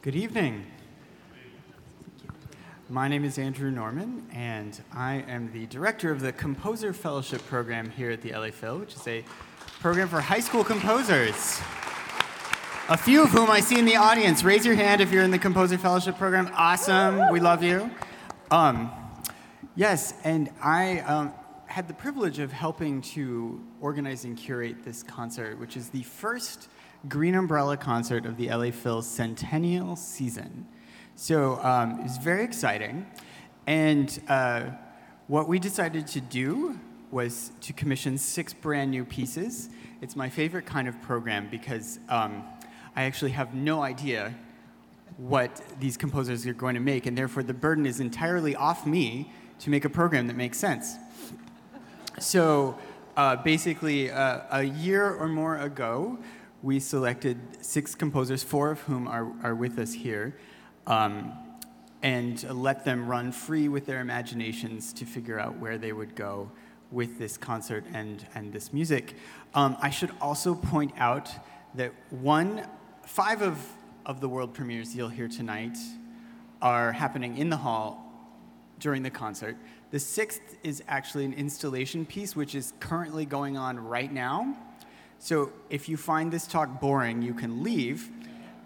Good evening. My name is Andrew Norman, and I am the director of the Composer Fellowship Program here at the LA Phil, which is a program for high school composers. A few of whom I see in the audience. Raise your hand if you're in the Composer Fellowship Program. Awesome. We love you. Um, yes, and I um, had the privilege of helping to organize and curate this concert, which is the first Green Umbrella concert of the LA Phil centennial season. So um, it was very exciting. And uh, what we decided to do was to commission six brand new pieces. It's my favorite kind of program because um, I actually have no idea what these composers are going to make, and therefore the burden is entirely off me to make a program that makes sense. So uh, basically, uh, a year or more ago, we selected six composers, four of whom are, are with us here, um, and let them run free with their imaginations to figure out where they would go with this concert and, and this music. Um, I should also point out that one, five of, of the world premieres you'll hear tonight are happening in the hall during the concert. The sixth is actually an installation piece, which is currently going on right now. So if you find this talk boring, you can leave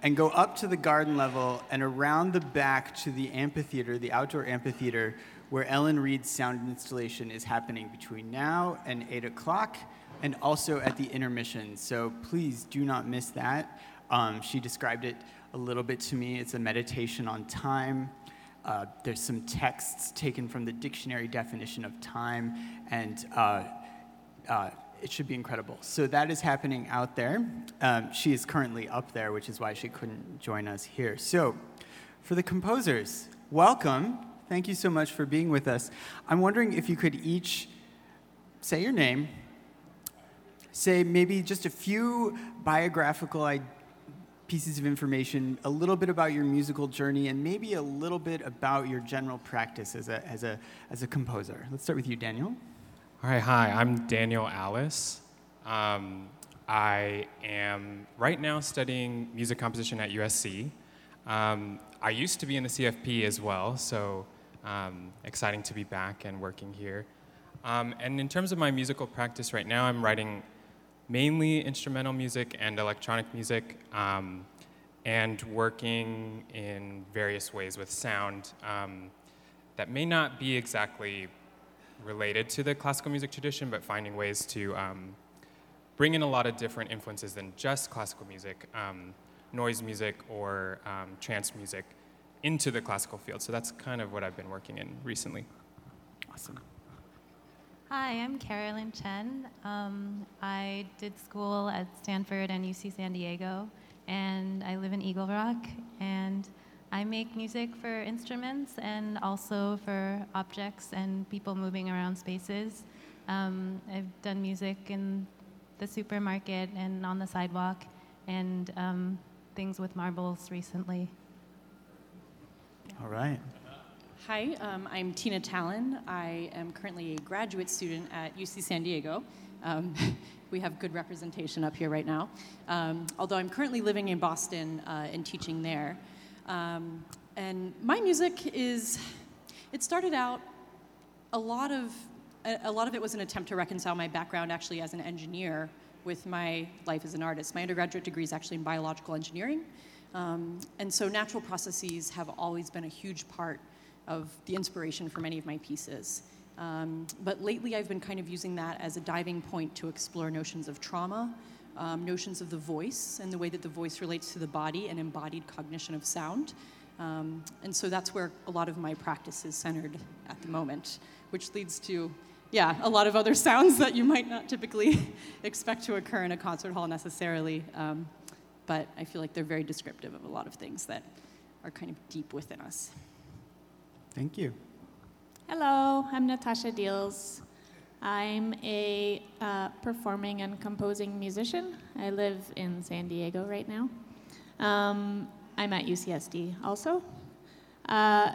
and go up to the garden level and around the back to the amphitheater, the outdoor amphitheater, where Ellen Reid's sound installation is happening between now and 8 o'clock, and also at the intermission. So please do not miss that. Um, she described it a little bit to me. It's a meditation on time. Uh, there's some texts taken from the dictionary definition of time, and uh, uh, it should be incredible. So that is happening out there. Um, she is currently up there, which is why she couldn't join us here. So, for the composers, welcome. Thank you so much for being with us. I'm wondering if you could each say your name, say maybe just a few biographical pieces of information, a little bit about your musical journey, and maybe a little bit about your general practice as a, as a, as a composer. Let's start with you, Daniel. All right, hi, I'm Daniel Allas. Um, I am right now studying music composition at USC. Um, I used to be in the CFP as well, so um, exciting to be back and working here. Um, and in terms of my musical practice right now, I'm writing mainly instrumental music and electronic music, um, and working in various ways with sound um, that may not be exactly related to the classical music tradition, but finding ways to um, bring in a lot of different influences than just classical music, um, noise music or um, trance music into the classical field. So that's kind of what I've been working in recently. Awesome. Hi, I'm Carolyn Chen. Um, I did school at Stanford and UC San Diego, and I live in Eagle Rock. And I make music for instruments and also for objects and people moving around spaces. Um, I've done music in the supermarket and on the sidewalk and um, things with marbles recently. All right. Hi, um, I'm Tina Tallon. I am currently a graduate student at UC San Diego. Um, we have good representation up here right now. Um, although I'm currently living in Boston uh, and teaching there. Um, and my music is, it started out, a lot of, a, a lot of it was an attempt to reconcile my background actually as an engineer with my life as an artist. My undergraduate degree is actually in biological engineering. Um, and so natural processes have always been a huge part of the inspiration for many of my pieces. Um, but lately, I've been kind of using that as a diving point to explore notions of trauma um, notions of the voice and the way that the voice relates to the body and embodied cognition of sound. Um, and so that's where a lot of my practice is centered at the moment, which leads to, yeah, a lot of other sounds that you might not typically expect to occur in a concert hall necessarily. Um, but I feel like they're very descriptive of a lot of things that are kind of deep within us. Thank you. Hello, I'm Natacha Diels. I'm a uh, performing and composing musician. I live in San Diego right now. Um, I'm at UCSD also. Uh,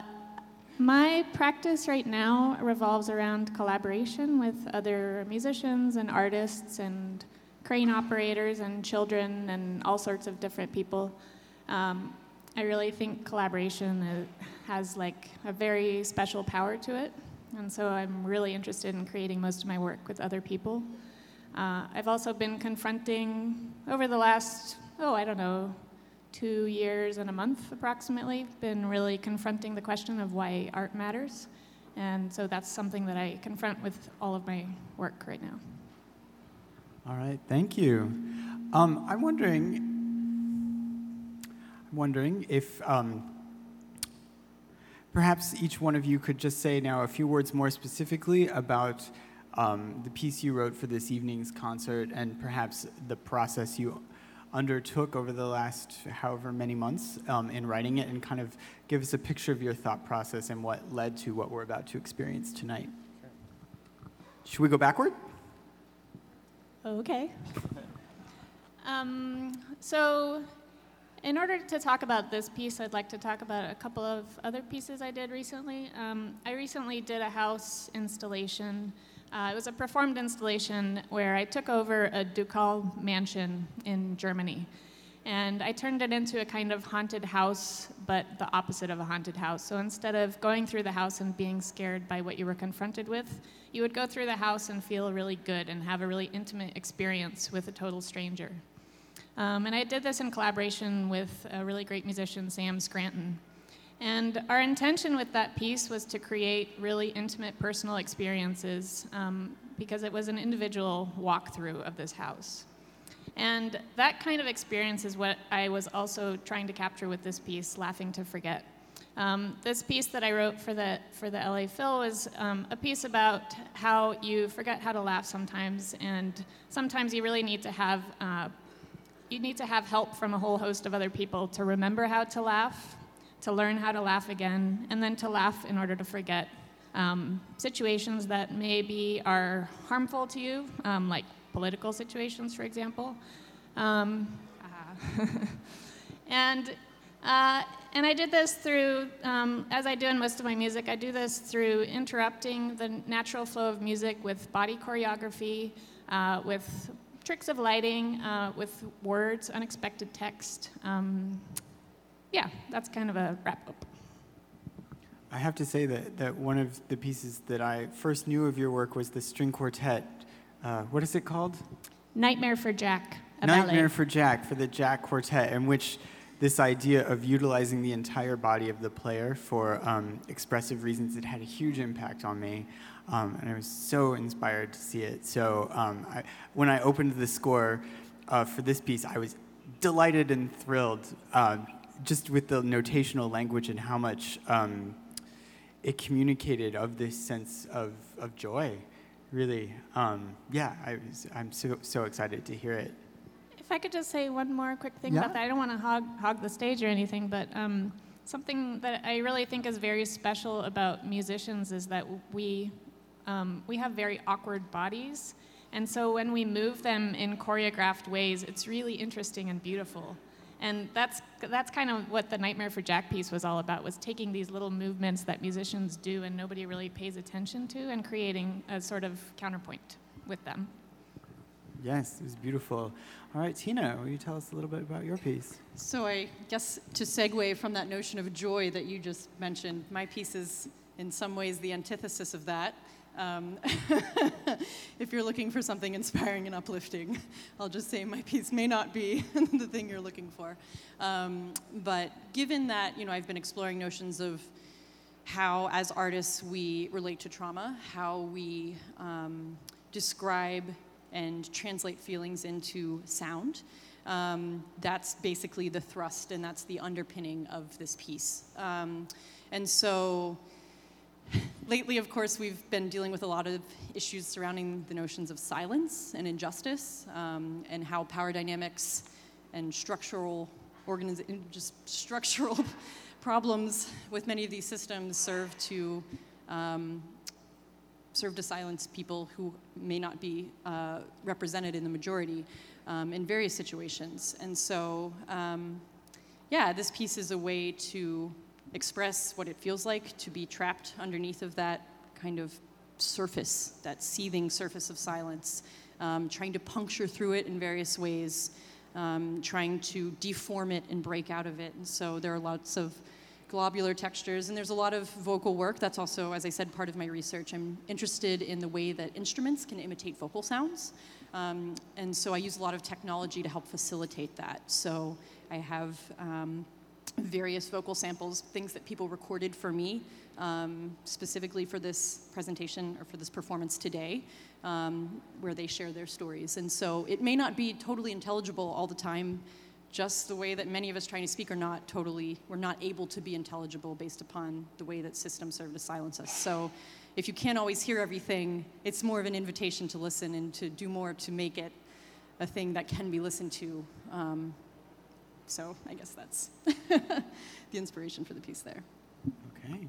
my practice right now revolves around collaboration with other musicians and artists and crane operators and children and all sorts of different people. Um, I really think collaboration uh, has like a very special power to it. And so I'm really interested in creating most of my work with other people. Uh, I've also been confronting, over the last, oh, I don't know, two years and a month approximately, been really confronting the question of why art matters. And so that's something that I confront with all of my work right now. All right, thank you. Um, I'm wondering, wondering if um, perhaps each one of you could just say now a few words more specifically about um, the piece you wrote for this evening's concert and perhaps the process you undertook over the last however many months um, in writing it and kind of give us a picture of your thought process and what led to what we're about to experience tonight. Should we go backward? Okay. Um, so, in order to talk about this piece, I'd like to talk about a couple of other pieces I did recently. Um, I recently did a house installation. Uh, it was a performed installation where I took over a ducal mansion in Germany. And I turned it into a kind of haunted house, but the opposite of a haunted house. So instead of going through the house and being scared by what you were confronted with, you would go through the house and feel really good and have a really intimate experience with a total stranger. Um, and I did this in collaboration with a really great musician, Sam Scranton. And our intention with that piece was to create really intimate personal experiences um, because it was an individual walkthrough of this house. And that kind of experience is what I was also trying to capture with this piece, Laughing to Forget. Um, this piece that I wrote for the, for the LA Phil was um, a piece about how you forget how to laugh sometimes, and sometimes you really need to have uh, you need to have help from a whole host of other people to remember how to laugh, to learn how to laugh again, and then to laugh in order to forget um, situations that maybe are harmful to you, um, like political situations, for example. Um, uh, and, uh, and I did this through, um, as I do in most of my music, I do this through interrupting the natural flow of music with body choreography, uh, with tricks of lighting, uh, with words, unexpected text. Um, yeah, that's kind of a wrap up. I have to say that, that one of the pieces that I first knew of your work was the string quartet uh, what is it called? Nightmare for Jack. Nightmare ballet. for Jack for the Jack Quartet, in which this idea of utilizing the entire body of the player for um, expressive reasons it had a huge impact on me. Um, and I was so inspired to see it. So um, I, when I opened the score uh, for this piece, I was delighted and thrilled uh, just with the notational language and how much um, it communicated of this sense of, of joy really, um, yeah, I was, I'm so, so excited to hear it. If I could just say one more quick thing yeah. about that, I don't want to hog, hog the stage or anything, but um, something that I really think is very special about musicians is that we, um, we have very awkward bodies. And so when we move them in choreographed ways, it's really interesting and beautiful. And that's, that's kind of what the Nightmare for Jack piece was all about, was taking these little movements that musicians do and nobody really pays attention to and creating a sort of counterpoint with them. Yes, it was beautiful. All right, Tina, will you tell us a little bit about your piece? So I guess to segue from that notion of joy that you just mentioned, my piece is in some ways the antithesis of that. Um, if you're looking for something inspiring and uplifting, I'll just say my piece may not be the thing you're looking for. Um, but given that, you know, I've been exploring notions of how, as artists, we relate to trauma, how we um, describe and translate feelings into sound. Um, that's basically the thrust and that's the underpinning of this piece. Um, and so Lately, of course, we've been dealing with a lot of issues surrounding the notions of silence and injustice um, and how power dynamics and structural organiz- just structural problems with many of these systems serve to um, serve to silence people who may not be uh, represented in the majority um, in various situations. And so, um, yeah, this piece is a way to express what it feels like to be trapped underneath of that kind of surface, that seething surface of silence, um, trying to puncture through it in various ways, um, trying to deform it and break out of it. And so there are lots of globular textures, and there's a lot of vocal work. That's also, as I said, part of my research. I'm interested in the way that instruments can imitate vocal sounds. Um, and so I use a lot of technology to help facilitate that. So I have um, various vocal samples, things that people recorded for me um, specifically for this presentation or for this performance today, um, where they share their stories. And so it may not be totally intelligible all the time, just the way that many of us trying to speak are not totally, we're not able to be intelligible based upon the way that systems serve to silence us. So if you can't always hear everything, it's more of an invitation to listen and to do more to make it a thing that can be listened to. Um, so I guess that's the inspiration for the piece there. Okay.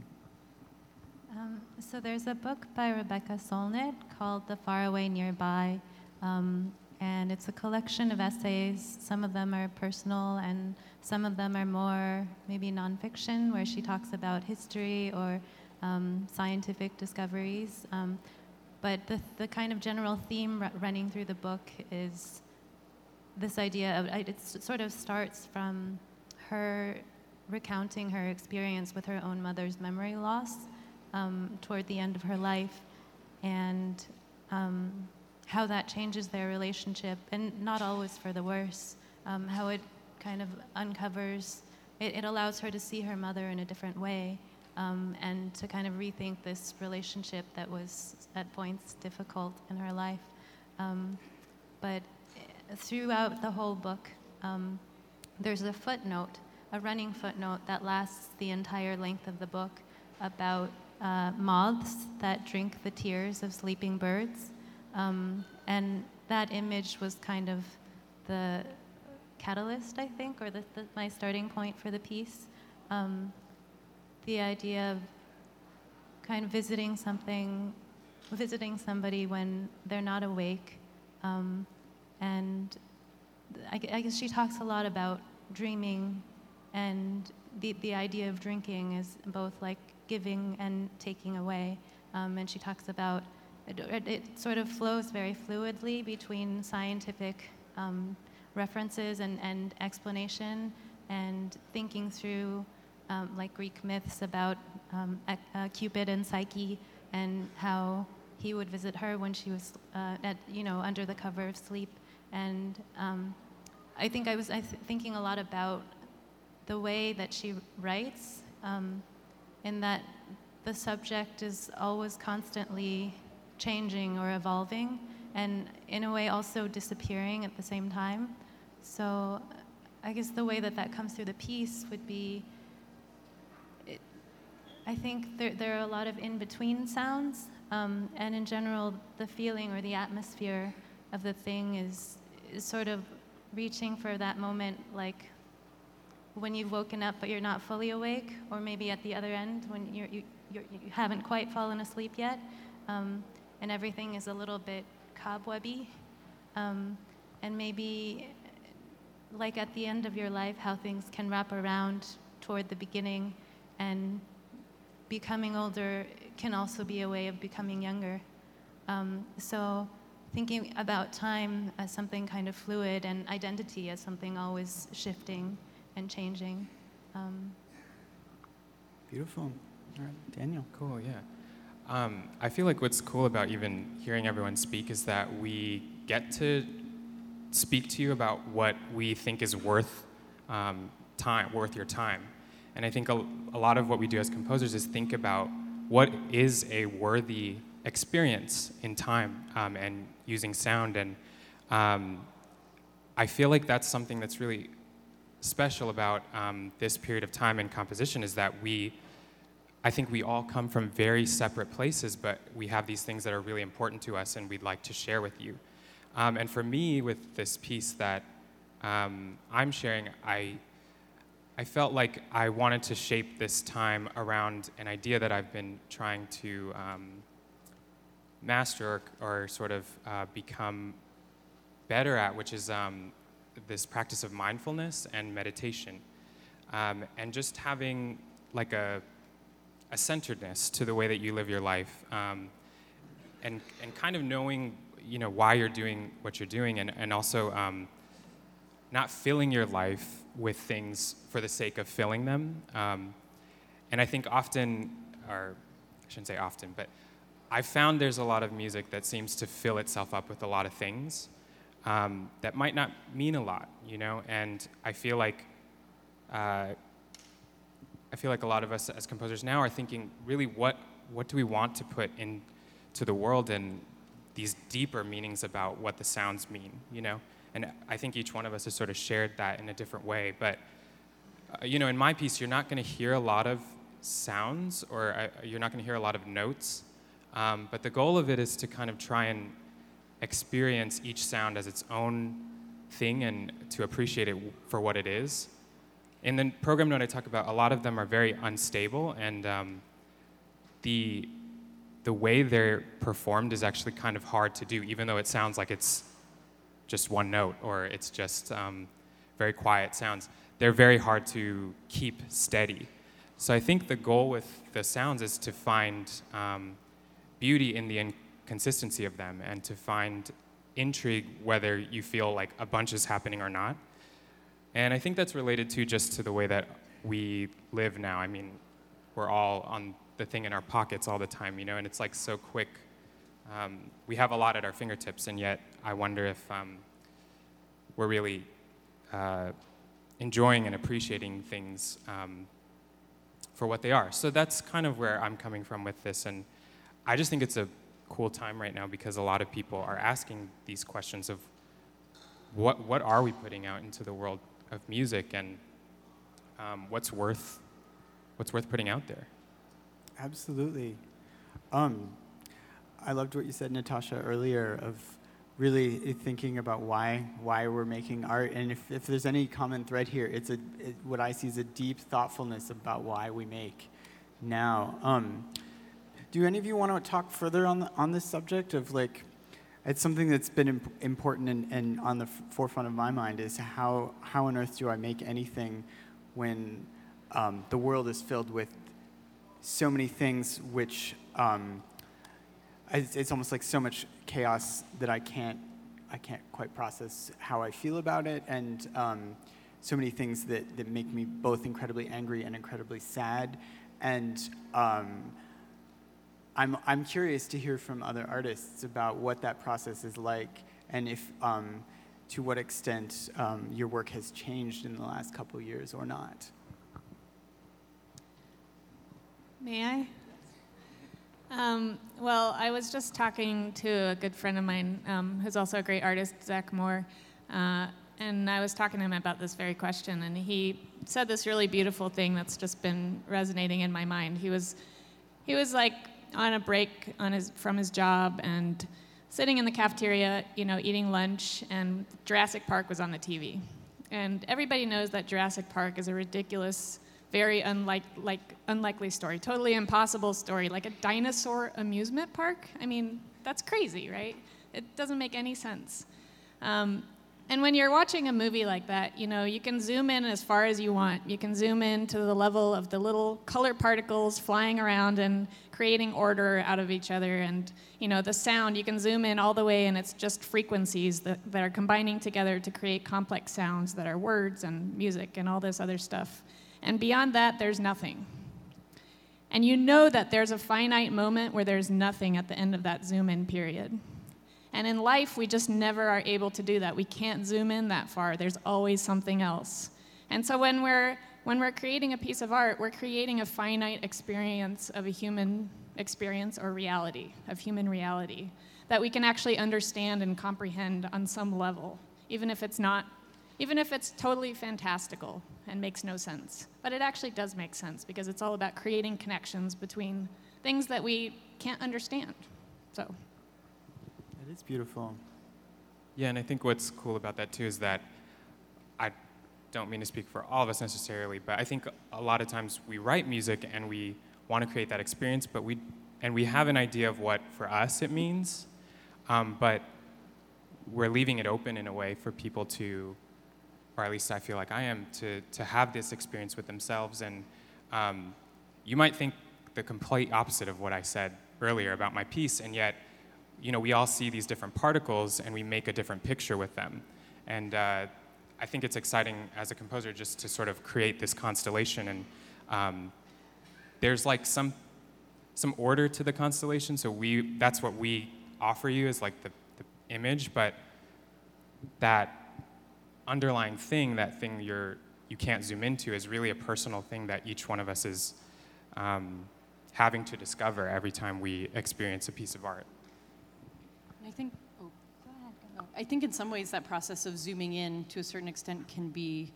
Um, so there's a book by Rebecca Solnit called The Faraway Nearby, um, and it's a collection of essays. Some of them are personal, and some of them are more maybe nonfiction, where she talks about history or um, scientific discoveries. Um, but the, the kind of general theme r- running through the book is this idea of it sort of starts from her recounting her experience with her own mother's memory loss um, toward the end of her life and um, how that changes their relationship, and not always for the worse, um, how it kind of uncovers, it, it, allows her to see her mother in a different way um, and to kind of rethink this relationship that was at points difficult in her life. Um, but throughout the whole book, um, there's a footnote, a running footnote that lasts the entire length of the book about uh, moths that drink the tears of sleeping birds. Um, and that image was kind of the catalyst, I think, or the, the, my starting point for the piece. Um, the idea of kind of visiting something, visiting somebody when they're not awake. Um, and I, I guess she talks a lot about dreaming and the, the idea of drinking is both like giving and taking away. Um, and she talks about it, it, sort of flows very fluidly between scientific um, references and, and explanation and thinking through um, like Greek myths about um, Cupid and Psyche and how he would visit her when she was uh, at, you know, under the cover of sleep. And um, I think I was I th- thinking a lot about the way that she writes. Um, in that the subject is always constantly changing or evolving, and in a way also disappearing at the same time. So I guess the way that that comes through the piece would be I think there, there are a lot of in between sounds, um, and in general, the feeling or the atmosphere of the thing is, is sort of reaching for that moment like when you've woken up but you're not fully awake, or maybe at the other end when you're, you, you're, you have not quite fallen asleep yet, um, and everything is a little bit cobwebby. Um, and maybe, like at the end of your life, how things can wrap around toward the beginning, and becoming older can also be a way of becoming younger. Um, so, thinking about time as something kind of fluid and identity as something always shifting and changing. Um, Beautiful. All right, Daniel. Cool, yeah. Um, I feel like what's cool about even hearing everyone speak is that we get to speak to you about what we think is worth um, time, worth your time. And I think a, a, lot of what we do as composers is think about what is a worthy experience in time um, and using sound. And um, I feel like that's something that's really special about um, this period of time in composition is that we, I think we all come from very separate places, but we have these things that are really important to us and we'd like to share with you. Um, and for me, with this piece that um, I'm sharing, I, I felt like I wanted to shape this time around an idea that I've been trying to um, master or, or, sort of uh, become better at, which is um, this practice of mindfulness and meditation, um, and just having like a, a centeredness to the way that you live your life, um, and and kind of knowing you know why you're doing what you're doing, and and also um, not filling your life with things for the sake of filling them. Um, and I think often, or I shouldn't say often, but I've found there's a lot of music that seems to fill itself up with a lot of things um, that might not mean a lot, you know. And I feel like uh, I feel like a lot of us as composers now are thinking, really, what what do we want to put into the world and these deeper meanings about what the sounds mean, you know? And I think each one of us has sort of shared that in a different way. But uh, you know, in my piece, you're not going to hear a lot of sounds, or uh, you're not going to hear a lot of notes. Um, but the goal of it is to kind of try and experience each sound as its own thing and to appreciate it for what it is. In the program note I talk about, a lot of them are very unstable, and um, the the way they're performed is actually kind of hard to do, even though it sounds like it's just one note or it's just um, very quiet sounds. They're very hard to keep steady. So I think the goal with the sounds is to find um, beauty in the inconsistency of them and to find intrigue whether you feel like a bunch is happening or not. And I think that's related to just to the way that we live now. I mean, we're all on the thing in our pockets all the time, you know, and it's like so quick. Um, we have a lot at our fingertips, and yet I wonder if um, we're really uh, enjoying and appreciating things um, for what they are. So that's kind of where I'm coming from with this. And I just think it's a cool time right now because a lot of people are asking these questions of what, what are we putting out into the world of music and um, what's, worth, what's worth putting out there. Absolutely. Um, I loved what you said, Natacha, earlier of really thinking about why why we're making art and if, if there's any common thread here it's a it, what i see is a deep thoughtfulness about why we make now um, do any of you want to talk further on the, on this subject of like it's something that's been imp- important and, and on the f- forefront of my mind is how how on earth do i make anything when um, the world is filled with so many things which um, it's, it's almost like so much chaos that I can't I can't quite process how I feel about it, and um, so many things that, that make me both incredibly angry and incredibly sad. And um, I'm, I'm curious to hear from other artists about what that process is like, and if um, to what extent um, your work has changed in the last couple years or not. May I? Um, well, I was just talking to a good friend of mine um, who's also a great artist, Zach Moore, uh, and I was talking to him about this very question, and he said this really beautiful thing that's just been resonating in my mind. He was, he was like on a break on his, from his job and sitting in the cafeteria, you know, eating lunch, and Jurassic Park was on the TV. And everybody knows that Jurassic Park is a ridiculous very unlike, like, unlikely story, totally impossible story, like a dinosaur amusement park. I mean, that's crazy, right? It doesn't make any sense. Um, and when you're watching a movie like that, you know, you can zoom in as far as you want. You can zoom in to the level of the little color particles flying around and creating order out of each other. And, you know, the sound, you can zoom in all the way and it's just frequencies that, that are combining together to create complex sounds that are words and music and all this other stuff. And beyond that, there's nothing. And you know that there's a finite moment where there's nothing at the end of that zoom in period. And in life, we just never are able to do that. We can't zoom in that far. There's always something else. And so when we're when we're creating a piece of art, we're creating a finite experience of a human experience or reality, of human reality, that we can actually understand and comprehend on some level, even if it's not even if it's totally fantastical and makes no sense. But it actually does make sense because it's all about creating connections between things that we can't understand. So. Is beautiful. Yeah, and I think what's cool about that too is that I don't mean to speak for all of us necessarily, but I think a lot of times we write music and we want to create that experience, but we and we have an idea of what for us it means, um, but we're leaving it open in a way for people to or at least I feel like I am, to, to have this experience with themselves. And um, you might think the complete opposite of what I said earlier about my piece, and yet, you know, we all see these different particles and we make a different picture with them. And uh, I think it's exciting as a composer just to sort of create this constellation. And um, there's like some, some order to the constellation. So we, that's what we offer you is like the, the image, but that underlying thing, that thing you're, you can't zoom into, is really a personal thing that each one of us is um, having to discover every time we experience a piece of art. I think, oh, go ahead, go. I think in some ways that process of zooming in to a certain extent can be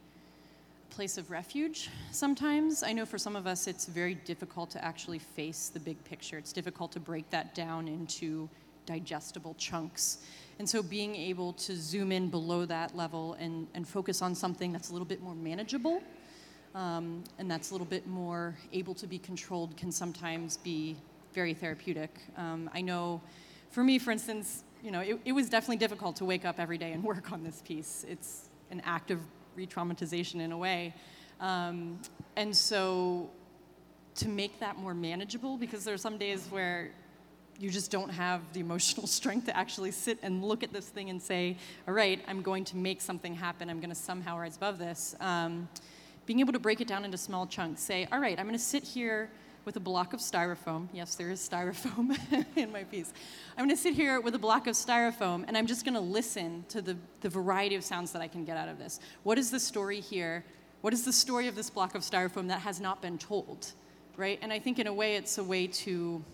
a place of refuge sometimes. I know for some of us it's very difficult to actually face the big picture. It's difficult to break that down into digestible chunks. And so being able to zoom in below that level and, and focus on something that's a little bit more manageable um, and that's a little bit more able to be controlled can sometimes be very therapeutic. Um, I know for me, for instance, you know, it, it was definitely difficult to wake up every day and work on this piece. It's an act of re-traumatization in a way. Um, and so to make that more manageable, because there are some days where you just don't have the emotional strength to actually sit and look at this thing and say, all right, I'm going to make something happen. I'm going to somehow rise above this. Um, being able to break it down into small chunks, say, all right, I'm going to sit here with a block of styrofoam. Yes, there is styrofoam in my piece. I'm going to sit here with a block of styrofoam and I'm just going to listen to the, the variety of sounds that I can get out of this. What is the story here? What is the story of this block of styrofoam that has not been told? Right? And I think in a way it's a way to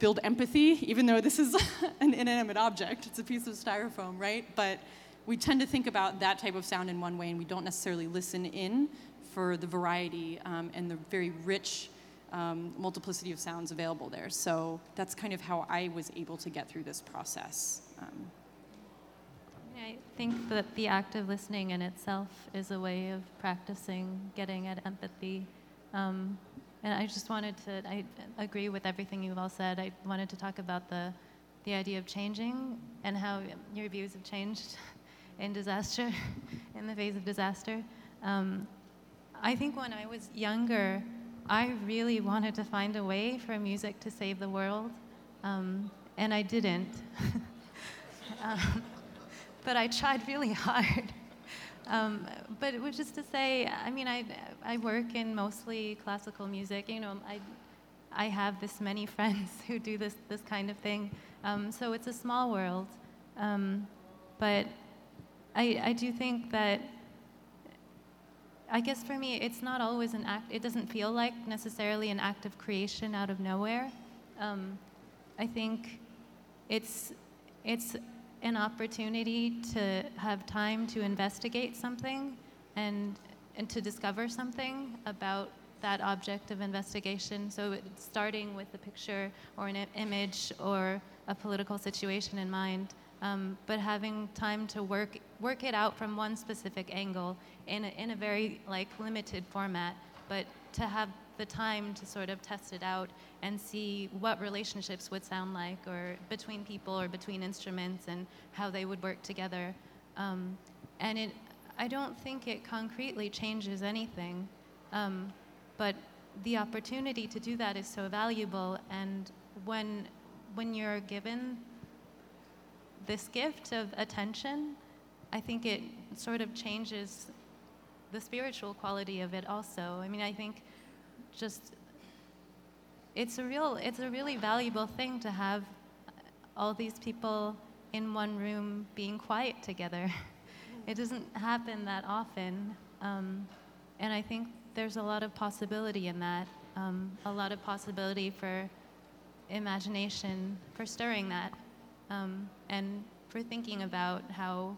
build empathy, even though this is an inanimate object. It's a piece of styrofoam, right? But we tend to think about that type of sound in one way and we don't necessarily listen in for the variety um, and the very rich um, multiplicity of sounds available there. So that's kind of how I was able to get through this process. Um, I think that the act of listening in itself is a way of practicing getting at empathy. Um, and I just wanted to, I agree with everything you've all said. I wanted to talk about the, the idea of changing and how your views have changed in disaster, in the phase of disaster. I think when I was younger, I really wanted to find a way for music to save the world, um, and I didn't. um, but I tried really hard. Um, but it was just to say, I mean, I, I work in mostly classical music. You know, I, I have this many friends who do this, this kind of thing. Um, so it's a small world. Um, but I, I do think that I guess for me, it's not always an act, it doesn't feel like necessarily an act of creation out of nowhere. Um, I think it's, it's an opportunity to have time to investigate something and, and to discover something about that object of investigation. So starting with a picture or an image or a political situation in mind um, but having time to work work it out from one specific angle in a, in a very like limited format, but to have the time to sort of test it out and see what relationships would sound like, or between people, or between instruments, and how they would work together. Um, and it, I don't think it concretely changes anything, um, but the opportunity to do that is so valuable. And when when you're given this gift of attention, I think it sort of changes the spiritual quality of it also. I mean, I think just it's a real it's a really valuable thing to have all these people in one room being quiet together. It doesn't happen that often, um, and I think there's a lot of possibility in that. Um, a lot of possibility for imagination, for stirring that um, and for thinking about how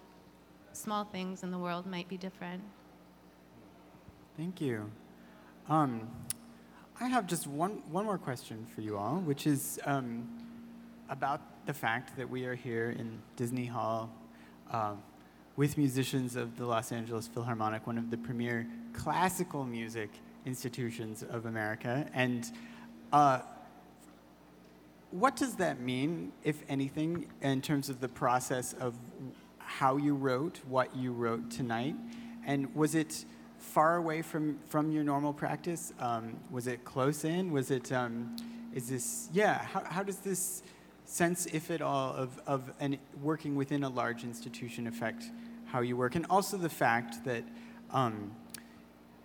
small things in the world might be different. Thank you. Um, I have just one, one more question for you all, which is um, about the fact that we are here in Disney Hall uh, with musicians of the Los Angeles Philharmonic, one of the premier classical music institutions of America. And uh, what does that mean, if anything, in terms of the process of how you wrote what you wrote tonight? And was it far away from, from your normal practice? Um, was it close in? Was it, um, is this, yeah, how, how does this sense, if at all, of, of an, working within a large institution affect how you work, and also the fact that um,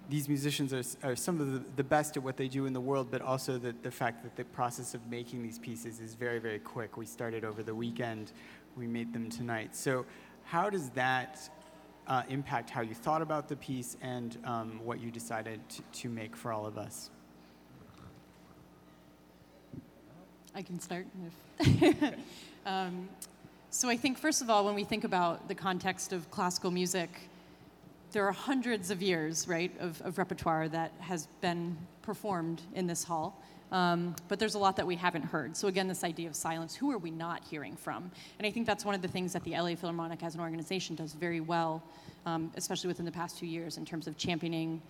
these musicians are, are some of the, the, best at what they do in the world, but also the, the fact that the process of making these pieces is very, very quick. We started over the weekend, we made them tonight. So, how does that uh, impact how you thought about the piece and um, what you decided to, to make for all of us? I can start. um, so I think, first of all, when we think about the context of classical music, there are hundreds of years, right, of, of repertoire that has been performed in this hall. Um, but there's a lot that we haven't heard. So again, this idea of silence, who are we not hearing from? And I think that's one of the things that the LA Philharmonic as an organization does very well, um, especially within the past two years in terms of championing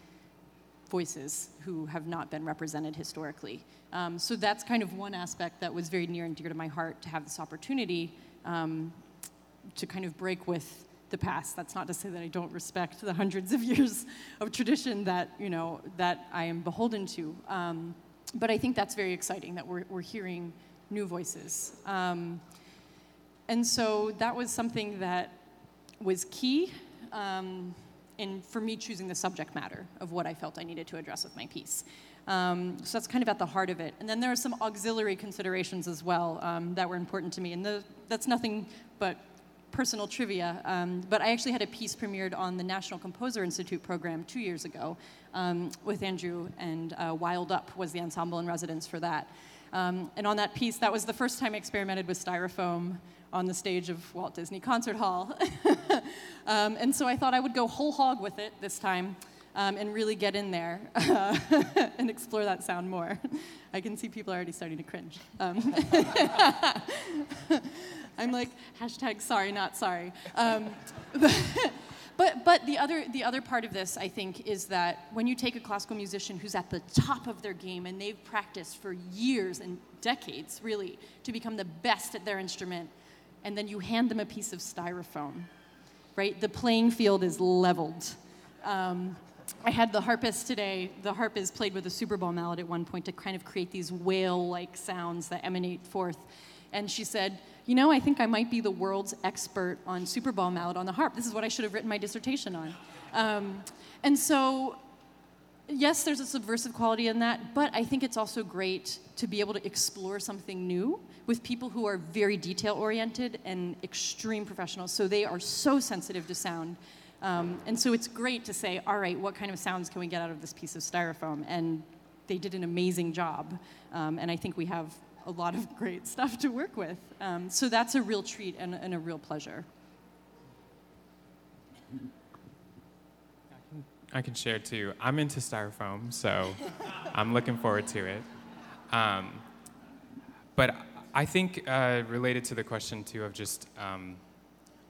voices who have not been represented historically. Um, so that's kind of one aspect that was very near and dear to my heart to have this opportunity um, to kind of break with the past. That's not to say that I don't respect the hundreds of years of tradition that you know that I am beholden to. Um, but I think that's very exciting that we're, we're hearing new voices. Um, and so that was something that was key um, in for me choosing the subject matter of what I felt I needed to address with my piece. Um, so that's kind of at the heart of it. And then there are some auxiliary considerations as well um, that were important to me. And the, that's nothing but personal trivia, um, but I actually had a piece premiered on the National Composer Intensive program two years ago um, with Andrew, and uh, Wild Up was the ensemble in residence for that. Um, and on that piece, that was the first time I experimented with styrofoam on the stage of Walt Disney Concert Hall. Um, and so I thought I would go whole hog with it this time. Um, and really get in there uh, and explore that sound more. I can see people already starting to cringe. Um, I'm like, hashtag sorry, not sorry. Um, but, but the, other, the other part of this, I think, is that when you take a classical musician who's at the top of their game and they've practiced for years and decades, really, to become the best at their instrument, and then you hand them a piece of styrofoam, right? The playing field is leveled. Um, I had the harpist today. The harp is played with a superball mallet at one point to kind of create these whale like sounds that emanate forth. And she said, you know, I think I might be the world's expert on superball mallet on the harp. This is what I should have written my dissertation on. Um, and so, yes, there's a subversive quality in that, but I think it's also great to be able to explore something new with people who are very detail oriented and extreme professionals. So they are so sensitive to sound. Um, and so it's great to say, all right, what kind of sounds can we get out of this piece of styrofoam? And they did an amazing job. Um, and I think we have a lot of great stuff to work with. Um, so that's a real treat and, and a real pleasure. I can share too. I'm into styrofoam, so I'm looking forward to it. Um, but I think uh, related to the question too of just um,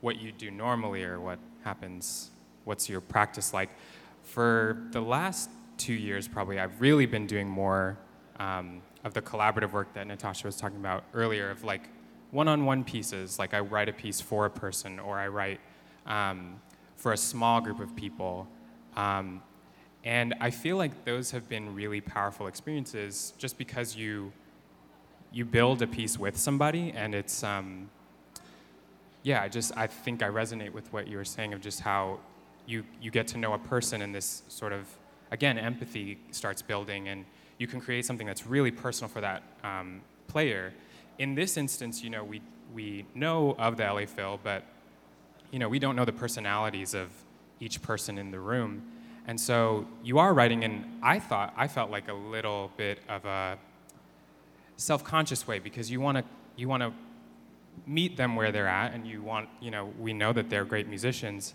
what you do normally or what happens, what's your practice like. For the last two years, probably, I've really been doing more um, of the collaborative work that Natacha was talking about earlier of like one-on-one pieces. Like i write a piece for a person or i write um, for a small group of people. Um, and i feel like those have been really powerful experiences just because you you build a piece with somebody and it's um, yeah i just i think i resonate with what you were saying of just how you you get to know a person and this sort of again empathy starts building and you can create something that's really personal for that um, player. In this instance, you know, we, we know of the LA Phil, but you know, we don't know the personalities of each person in the room. And so you are writing in, I thought, I felt like a little bit of a self-conscious way because you want to you want to meet them where they're at and you want, you know, we know that they're great musicians.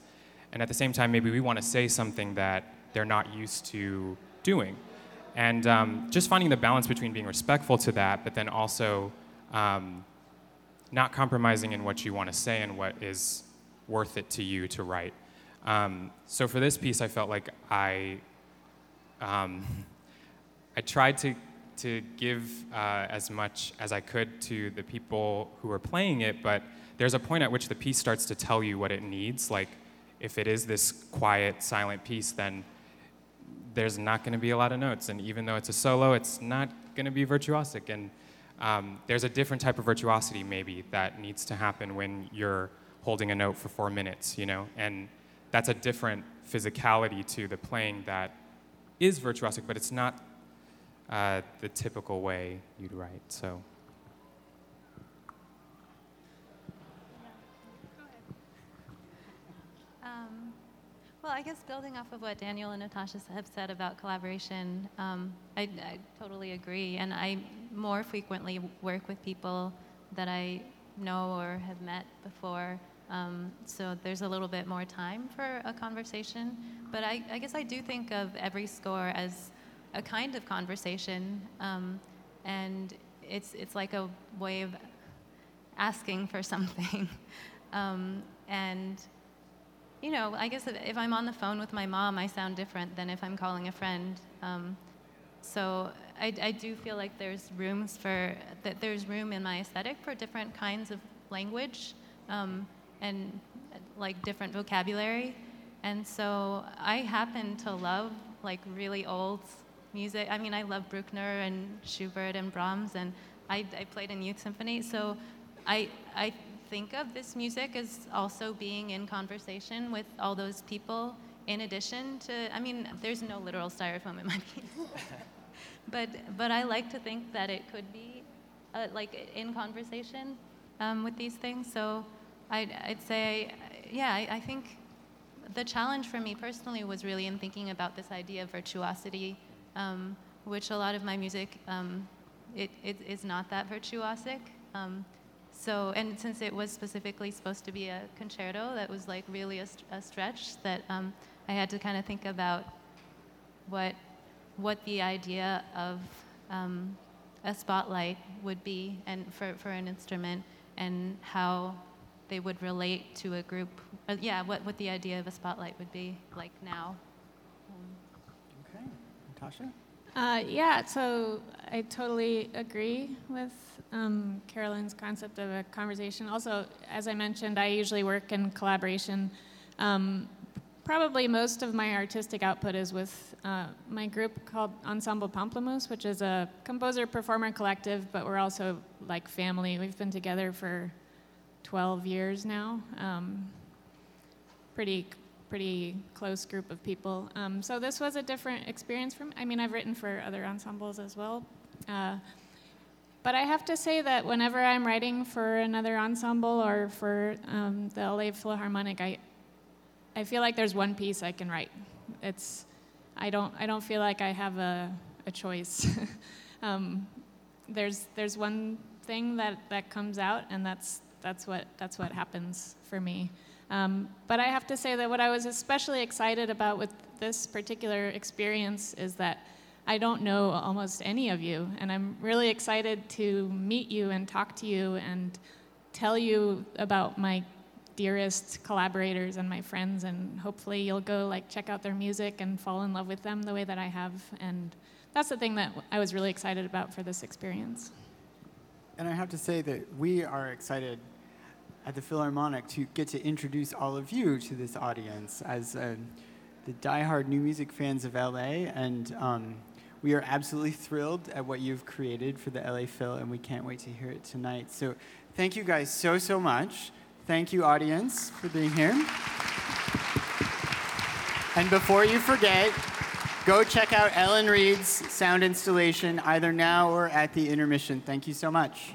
And at the same time, maybe we want to say something that they're not used to doing. And um, just finding the balance between being respectful to that, but then also um, not compromising in what you want to say and what is worth it to you to write. Um, so for this piece, I felt like I, um, I tried to, to give uh, as much as I could to the people who were playing it, but there's a point at which the piece starts to tell you what it needs. Like, if it is this quiet, silent piece, then there's not going to be a lot of notes. And even though it's a solo, it's not going to be virtuosic. And um, there's a different type of virtuosity, maybe, that needs to happen when you're holding a note for four minutes, you know? And that's a different physicality to the playing that is virtuosic, but it's not uh, the typical way you'd write. So. Um, well, I guess building off of what Daniel and Natacha have said about collaboration, um, I, I, totally agree. And I more frequently work with people that I know or have met before. Um, so there's a little bit more time for a conversation. But I, I, guess I do think of every score as a kind of conversation. Um, and it's, it's like a way of asking for something. Um, and you know, I guess if, I'm on the phone with my mom, I sound different than if I'm calling a friend. Um, so I, I, do feel like there's rooms for that. There's room in my aesthetic for different kinds of language um, and like different vocabulary. And so I happen to love like really old music. I mean, I love Bruckner and Schubert and Brahms, and I, I played in youth symphony. So I I think of this music as also being in conversation with all those people in addition to, I mean, there's no literal styrofoam in my piece. but, but I like to think that it could be uh, like in conversation um, with these things. So I'd, I'd say, yeah, I, I, think the challenge for me personally was really in thinking about this idea of virtuosity, um, which a lot of my music, um, it, it is not that virtuosic. Um, so, and since it was specifically supposed to be a concerto, that was like really a, a stretch that um, I had to kind of think about what, what the idea of um, a spotlight would be and for, for an instrument and how they would relate to a group. Uh, yeah, what, what the idea of a spotlight would be like now. Natacha? Uh, yeah, so I totally agree with um, Carolyn's concept of a conversation. Also, as I mentioned, I usually work in collaboration. Um, probably most of my artistic output is with uh, my group called Ensemble Pamplemousse, which is a composer performer collective, but we're also like family. We've been together for 12 years now. Um, pretty pretty close group of people. Um, so this was a different experience from. I mean, I've written for other ensembles as well, uh, but I have to say that whenever I'm writing for another ensemble or for um, the LA Philharmonic, I I feel like there's one piece I can write. It's I don't I don't feel like I have a a choice. um, there's there's one thing that that comes out, and that's that's what that's what happens for me. Um, but I have to say that what I was especially excited about with this particular experience is that I don't know almost any of you, and I'm really excited to meet you and talk to you and tell you about my dearest collaborators and my friends, and hopefully you'll go like check out their music and fall in love with them the way that I have. And that's the thing that I was really excited about for this experience. And I have to say that we are excited at the Philharmonic to get to introduce all of you to this audience as uh, the diehard new music fans of LA. And um, we are absolutely thrilled at what you've created for the LA Phil, and we can't wait to hear it tonight. So thank you guys so, so much. Thank you, audience, for being here. And before you forget, go check out Ellen Reid's sound installation either now or at the intermission. Thank you so much.